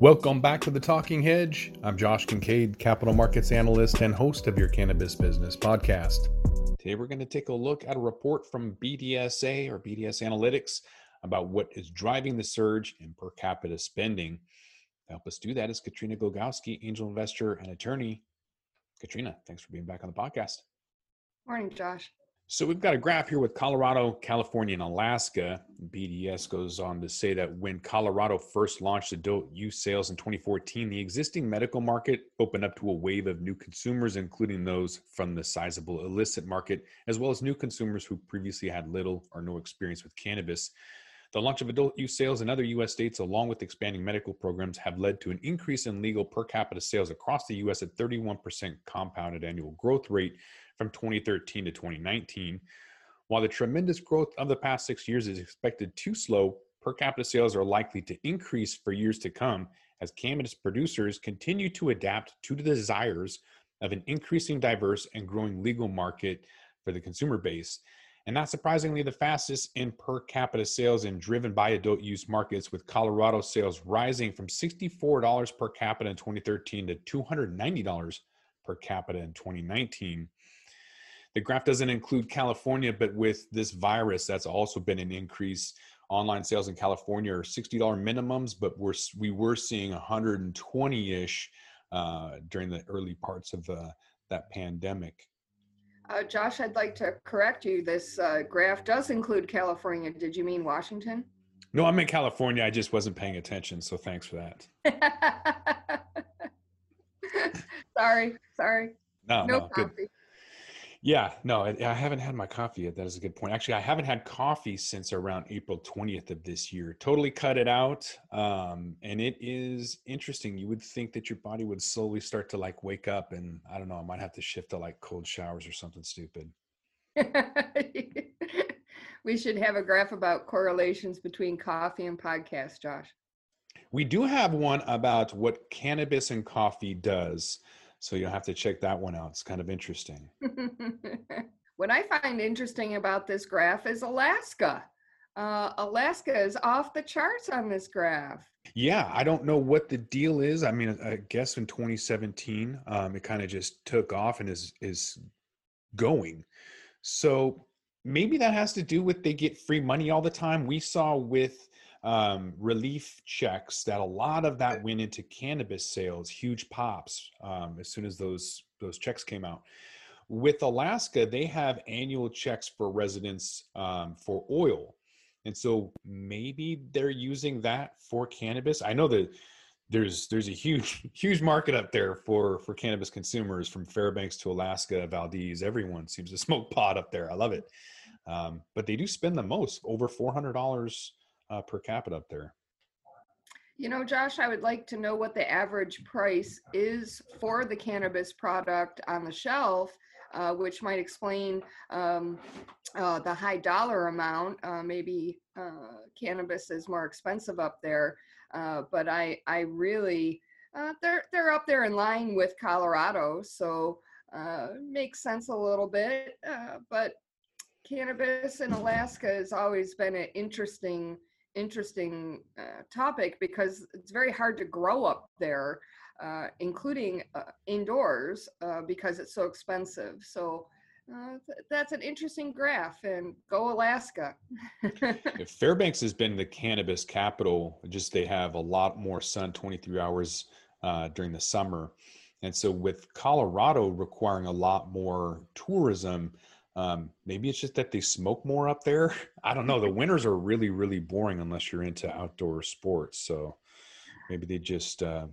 Welcome back to the Talking Hedge. I'm Josh Kincaid, capital markets analyst and host of your Cannabis Business Podcast. Today, we're going to take a look at a report from BDSA or BDS Analytics about what is driving the surge in per capita spending. To help us do that is Katrina Glogowski, angel investor and attorney. Katrina, thanks for being back on the podcast. Morning, Josh. So we've got a graph here with Colorado, California, and Alaska. BDS goes on to say that when Colorado first launched adult use sales in 2014, the existing medical market opened up to a wave of new consumers, including those from the sizable illicit market, as well as new consumers who previously had little or no experience with cannabis. The launch of adult use sales in other U.S. states, along with expanding medical programs, have led to an increase in legal per capita sales across the U.S. at 31% compounded annual growth rate from 2013 to 2019. While the tremendous growth of the past six years is expected to slow, per capita sales are likely to increase for years to come as cannabis producers continue to adapt to the desires of an increasing diverse and growing legal market for the consumer base. And not surprisingly, the fastest in per capita sales and driven by adult use markets, with Colorado sales rising from $64 per capita in 2013 to $290 per capita in 2019. The graph doesn't include California, but with this virus, that's also been an increase. Online sales in California are $60 minimums, but we're, we were seeing 120 ish uh, during the early parts of uh, that pandemic. Uh, Josh, I'd like to correct you. This uh, graph does include California. Did you mean Washington? No, I'm in California. I just wasn't paying attention. So thanks for that. sorry, sorry. No, no, no good. Yeah, no, I, I, haven't had my coffee yet. That is a good point. Actually, I haven't had coffee since around April 20th of this year. Totally cut it out. Um, and it is interesting. You would think that your body would slowly start to like wake up, and I don't know, I might have to shift to like cold showers or something stupid. we should have a graph about correlations between coffee and podcast, Josh. We do have one about what cannabis and coffee does. So you'll have to check that one out. It's kind of interesting. what I find interesting about this graph is Alaska. Uh, Alaska is off the charts on this graph. Yeah, I don't know what the deal is. I mean, I guess in 2017, um, it kind of just took off and is is going. So maybe that has to do with they get free money all the time. We saw with um, relief checks that a lot of that went into cannabis sales, huge pops um, as soon as those those checks came out. With Alaska, they have annual checks for residents um, for oil, and so maybe they're using that for cannabis. I know that there's there's a huge huge market up there for for cannabis consumers from Fairbanks to Alaska, Valdez. Everyone seems to smoke pot up there. I love it, um, but they do spend the most, over four hundred dollars uh, per capita up there? You know, Josh, I would like to know what the average price is for the cannabis product on the shelf, uh, which might explain um, uh, the high dollar amount. Uh, maybe uh, cannabis is more expensive up there, uh, but I, I really, they're they're up there in line with Colorado, so makes sense a little bit. but cannabis in Alaska has always been an interesting interesting uh, topic because it's very hard to grow up there, uh, including uh, indoors, uh, because it's so expensive. So uh, th- that's an interesting graph, and go Alaska. Fairbanks has been the cannabis capital. Just they have a lot more sun, 23 hours uh, during the summer. And so, with Colorado requiring a lot more tourism, um, maybe it's just that they smoke more up there. I don't know. The winters are really, really boring unless you're into outdoor sports. So maybe they just uh,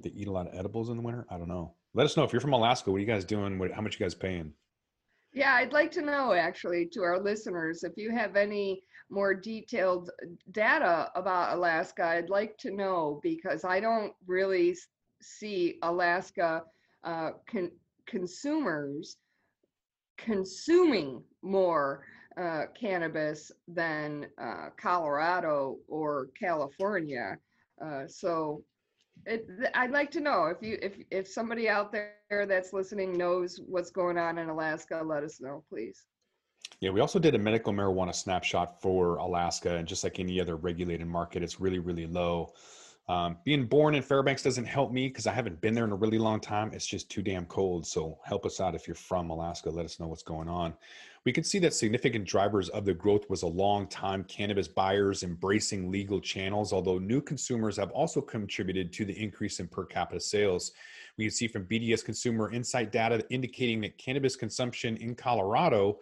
they eat a lot of edibles in the winter. I don't know. Let us know if you're from Alaska. What are you guys doing? What, how much you guys paying? Yeah, I'd like to know actually to our listeners if you have any more detailed data about Alaska. I'd like to know because I don't really see Alaska uh, con- consumers consuming more uh, cannabis than uh, Colorado or California. Uh, so it, I'd like to know if you if if somebody out there that's listening knows what's going on in Alaska, let us know, please. Yeah, we also did a medical marijuana snapshot for Alaska, and just like any other regulated market, it's really really low. Um, being born in Fairbanks doesn't help me because I haven't been there in a really long time. It's just too damn cold. So help us out if you're from Alaska. Let us know what's going on. We can see that significant drivers of the growth was a long time cannabis buyers embracing legal channels, although new consumers have also contributed to the increase in per capita sales. We can see from BDS consumer insight data indicating that cannabis consumption in Colorado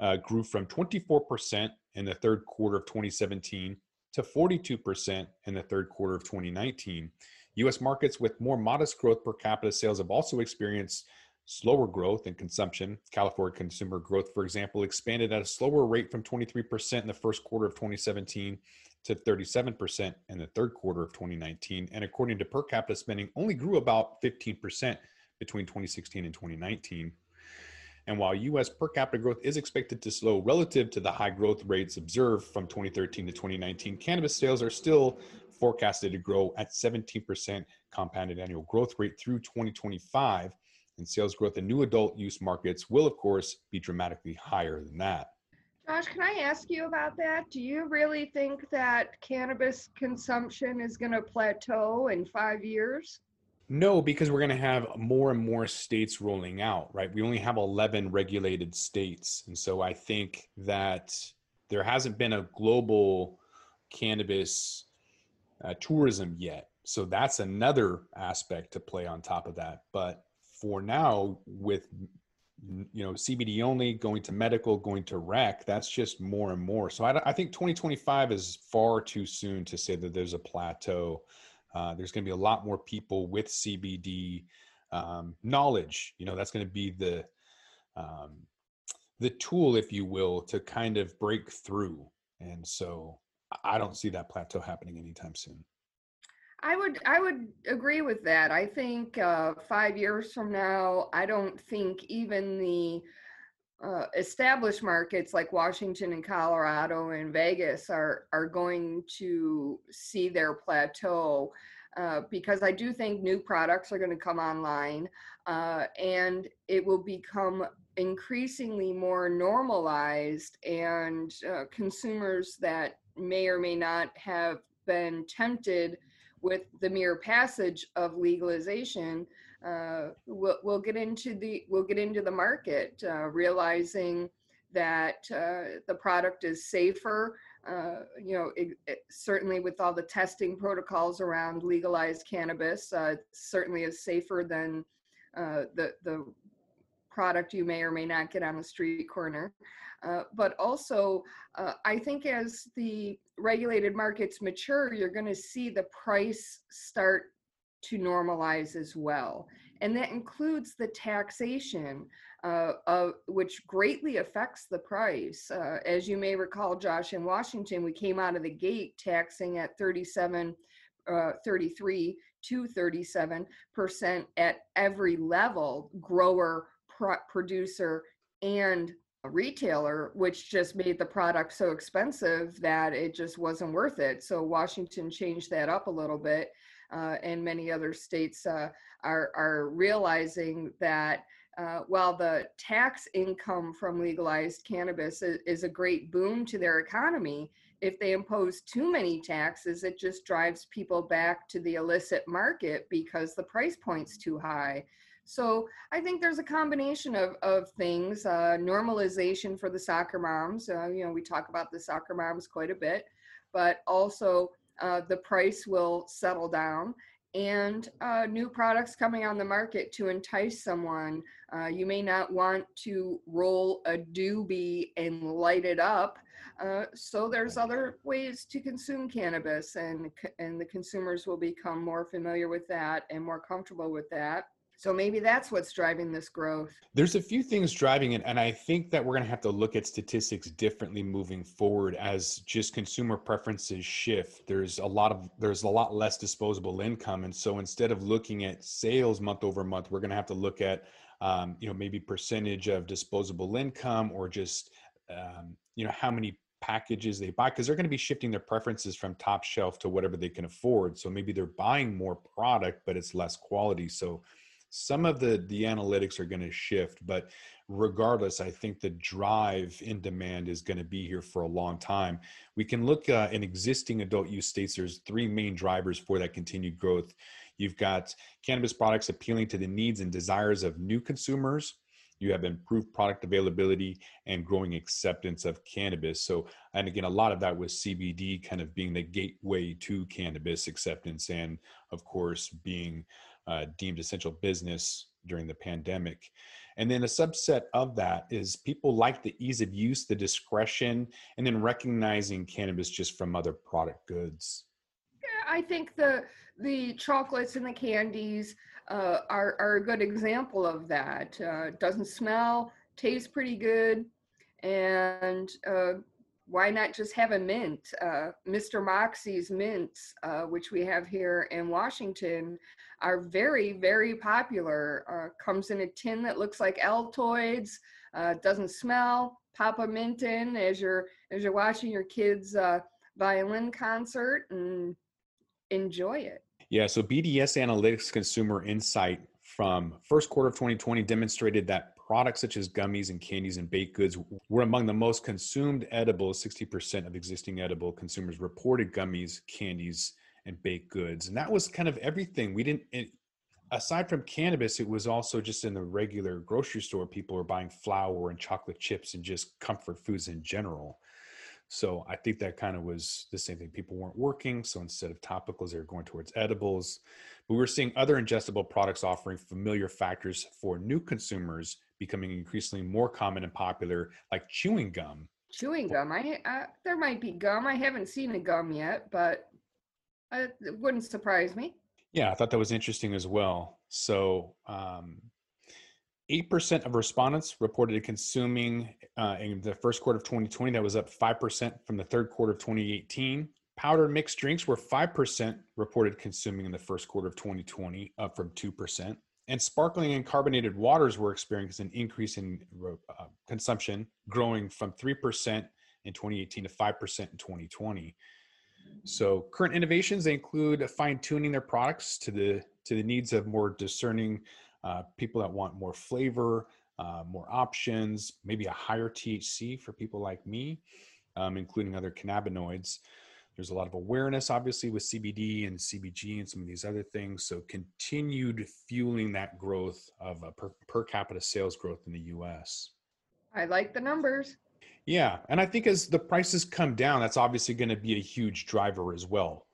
uh, grew from 24% in the third quarter of 2017 to 42% in the third quarter of 2019. US markets with more modest growth per capita sales have also experienced slower growth in consumption. California consumer growth, for example, expanded at a slower rate from 23% in the first quarter of 2017 to 37% in the third quarter of 2019. And according to per capita spending, only grew about 15% between 2016 and 2019. And while US per capita growth is expected to slow relative to the high growth rates observed from 2013 to 2019, cannabis sales are still forecasted to grow at 17% compounded annual growth rate through 2025. And sales growth in new adult use markets will, of course, be dramatically higher than that. Josh, can I ask you about that? Do you really think that cannabis consumption is going to plateau in five years? No, because we're going to have more and more states rolling out, right? We only have 11 regulated states. And so I think that there hasn't been a global cannabis uh, tourism yet. So that's another aspect to play on top of that. But for now, with you know CBD only going to medical, going to rec, that's just more and more. So I, I think 2025 is far too soon to say that there's a plateau. Uh, there's going to be a lot more people with CBD um, knowledge. You know, that's going to be the um, the tool, if you will, to kind of break through. And so, I don't see that plateau happening anytime soon. I would I would agree with that. I think uh, five years from now, I don't think even the uh, established markets like Washington and Colorado and Vegas are are going to see their plateau uh, because I do think new products are going to come online uh, and it will become increasingly more normalized and uh, consumers that may or may not have been tempted with the mere passage of legalization uh, we'll, we'll get into the we'll get into the market, uh, realizing that uh, the product is safer. Uh, you know, it, it, certainly with all the testing protocols around legalized cannabis, uh, certainly is safer than uh, the the product you may or may not get on the street corner. but also, I think as the regulated markets mature, you're going to see the price start to normalize as well. And that includes the taxation, uh, uh, which greatly affects the price. Uh, as you may recall, Josh, in Washington, we came out of the gate taxing at 37, uh, 33 to 37% at every level grower, pro- producer, and retailer, which just made the product so expensive that it just wasn't worth it. So Washington changed that up a little bit uh, and many other states uh, are, are realizing that uh, while the tax income from legalized cannabis is, is, a great boon to their economy, if they impose too many taxes, it just drives people back to the illicit market because the price point's too high. So I think there's a combination of, of things, uh, normalization for the soccer moms. Uh, you know, we talk about the soccer moms quite a bit, but also uh, the price will settle down and uh, new products coming on the market to entice someone. Uh, you may not want to roll a doobie and light it up. Uh, so there's other ways to consume cannabis and, and the consumers will become more familiar with that and more comfortable with that. So maybe that's what's driving this growth. There's a few things driving it. And I think that we're going to have to look at statistics differently moving forward as just consumer preferences shift. There's a lot of, there's a lot less disposable income. And so instead of looking at sales month over month, we're going to have to look at, um, you know, maybe percentage of disposable income or just, um, you know, how many packages they buy because they're going to be shifting their preferences from top shelf to whatever they can afford. So maybe they're buying more product, but it's less quality. So some of the the analytics are going to shift but regardless i think the drive in demand is going to be here for a long time. We can look uh, in existing adult use states there's three main drivers for that continued growth. You've got cannabis products appealing to the needs and desires of new consumers. You have improved product availability and growing acceptance of cannabis. So, and again, a lot of that was CBD kind of being the gateway to cannabis acceptance, and of course, being uh, deemed essential business during the pandemic. And then a subset of that is people like the ease of use, the discretion, and then recognizing cannabis just from other product goods. I think the the chocolates and the candies uh, are, are a good example of that. Uh, doesn't smell, tastes pretty good, and uh, why not just have a mint? Uh, Mr. Moxey's mints, uh, which we have here in Washington, are very, very popular. Uh, comes in a tin that looks like Altoids, doesn't smell. Pop mint in as you're as you're watching your kids' violin concert and enjoy it. Yeah, so BDS Analytics Consumer Insight from first quarter of 2020 demonstrated that products such as gummies and candies and baked goods were among the most consumed edibles. 60% of existing edible consumers reported gummies, candies, and baked goods. And that was kind of everything. We didn't, it, aside from cannabis, it was also just in the regular grocery store. People were buying flour and chocolate chips and just comfort foods in general. So I think that kind of was the same thing. People weren't working. So instead of topicals, they were going towards edibles. But we were seeing other ingestible products offering familiar factors for new consumers becoming increasingly more common and popular, like chewing gum. Chewing gum. I uh, there might be gum. I haven't seen a gum yet, but it wouldn't surprise me. Yeah, I thought that was interesting as well. So um, 8% of respondents reported consuming uh, in the first quarter of 2020. That was up 5% from the third quarter of 2018. Powdered mixed drinks were 5% reported consuming in the first quarter of 2020, up from 2%. And sparkling and carbonated waters were experiencing an increase in uh, consumption, growing from 3% in 2018 to 5% in 2020. So current innovations they include fine tuning their products to the to the needs of more discerning uh, people that want more flavor, uh, more options, maybe a higher THC for people like me, um, including other cannabinoids. There's a lot of awareness, obviously, with CBD and CBG and some of these other things. So, continued fueling that growth of per, per capita sales growth in the US. I like the numbers. Yeah. And I think as the prices come down, that's obviously going to be a huge driver as well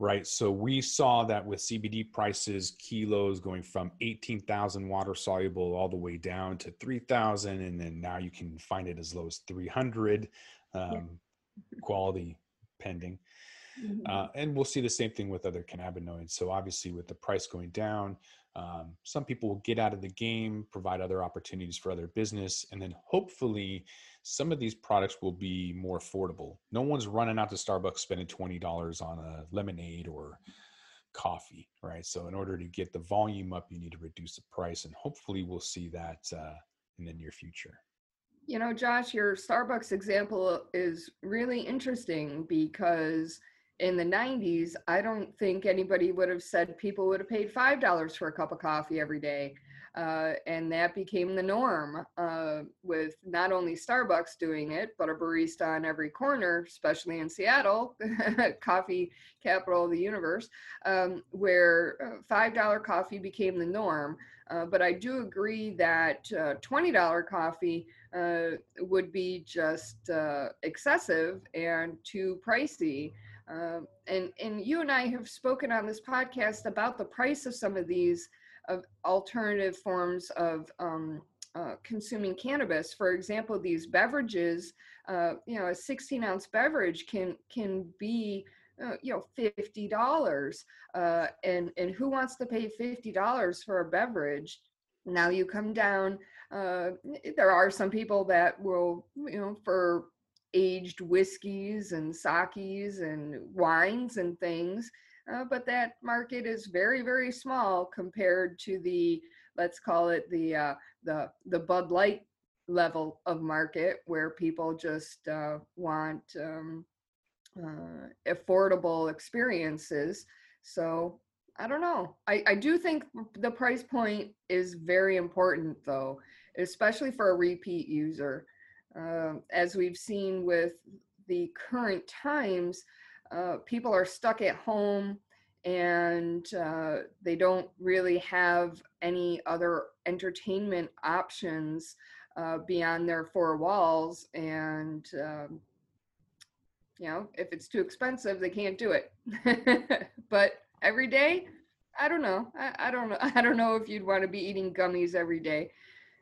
right? So we saw that with CBD prices, kilos going from 18,000 water soluble all the way down to 3,000. And then now you can find it as low as 300 um, yeah. quality pending. Mm-hmm. Uh, and we'll see the same thing with other cannabinoids. So obviously with the price going down, um, some people will get out of the game, provide other opportunities for other business, and then hopefully some of these products will be more affordable. No one's running out to Starbucks spending $20 on a lemonade or coffee, right? So, in order to get the volume up, you need to reduce the price, and hopefully, we'll see that uh, in the near future. You know, Josh, your Starbucks example is really interesting because in the 90s, I don't think anybody would have said people would have paid $5 for a cup of coffee every day. Uh, and that became the norm uh, with not only Starbucks doing it, but a barista on every corner, especially in Seattle, coffee capital of the universe, um, where uh, $5 coffee became the norm. Uh, but I do agree that uh, $20 coffee uh, would be just excessive and too pricey. Um, and, and you and I have spoken on this podcast about the price of some of these of alternative forms of um, uh, consuming cannabis. For example, these beverages, uh, you know, a 16 ounce beverage can can be uh, you know fifty dollars, uh, and and who wants to pay fifty dollars for a beverage? Now you come down. Uh, there are some people that will, you know, for aged whiskeys and sakis and wines and things uh, but that market is very very small compared to the let's call it the uh, the the Bud Light level of market where people just uh, want um, uh, affordable experiences. So I don't know. I, I do think the price point is very important, though, especially for a repeat user. Uh, as we've seen with the current times, uh, people are stuck at home and uh, they don't really have any other entertainment options uh, beyond their four walls. And, um, you know, if it's too expensive, they can't do it. but every day, I don't know. I, I don't know. I don't know if you'd want to be eating gummies every day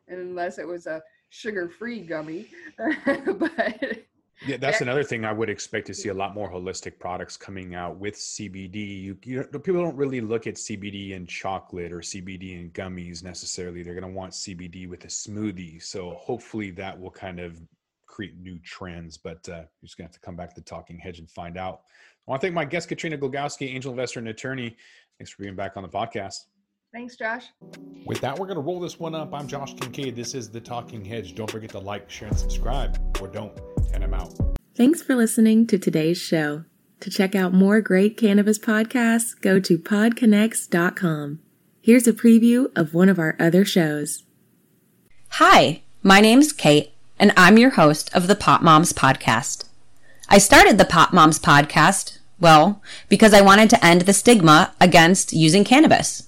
unless it was a sugar-free gummy. but yeah, that's another thing I would expect to see a lot more holistic products coming out with CBD. You, you people don't really look at CBD and chocolate or CBD and gummies necessarily. They're going to want CBD with a smoothie. So hopefully that will kind of create new trends. But uh, you're just going to have to come back to the Talking Hedge and find out. I want to thank my guest, Katrina Glogowski, angel investor and attorney. Thanks for being back on the podcast. Thanks, Josh. With that, we're going to roll this one up. I'm Josh Kincaid. This is The Talking Hedge. Don't forget to like, share, and subscribe, or don't, and I'm out. Thanks for listening to today's show. To check out more great cannabis podcasts, go to podconnects.com. Here's a preview of one of our other shows. Hi, my name's Kate, and I'm your host of the Pot Moms Podcast. I started the Pot Moms Podcast, well, because I wanted to end the stigma against using cannabis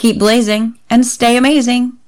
keep blazing, and stay amazing.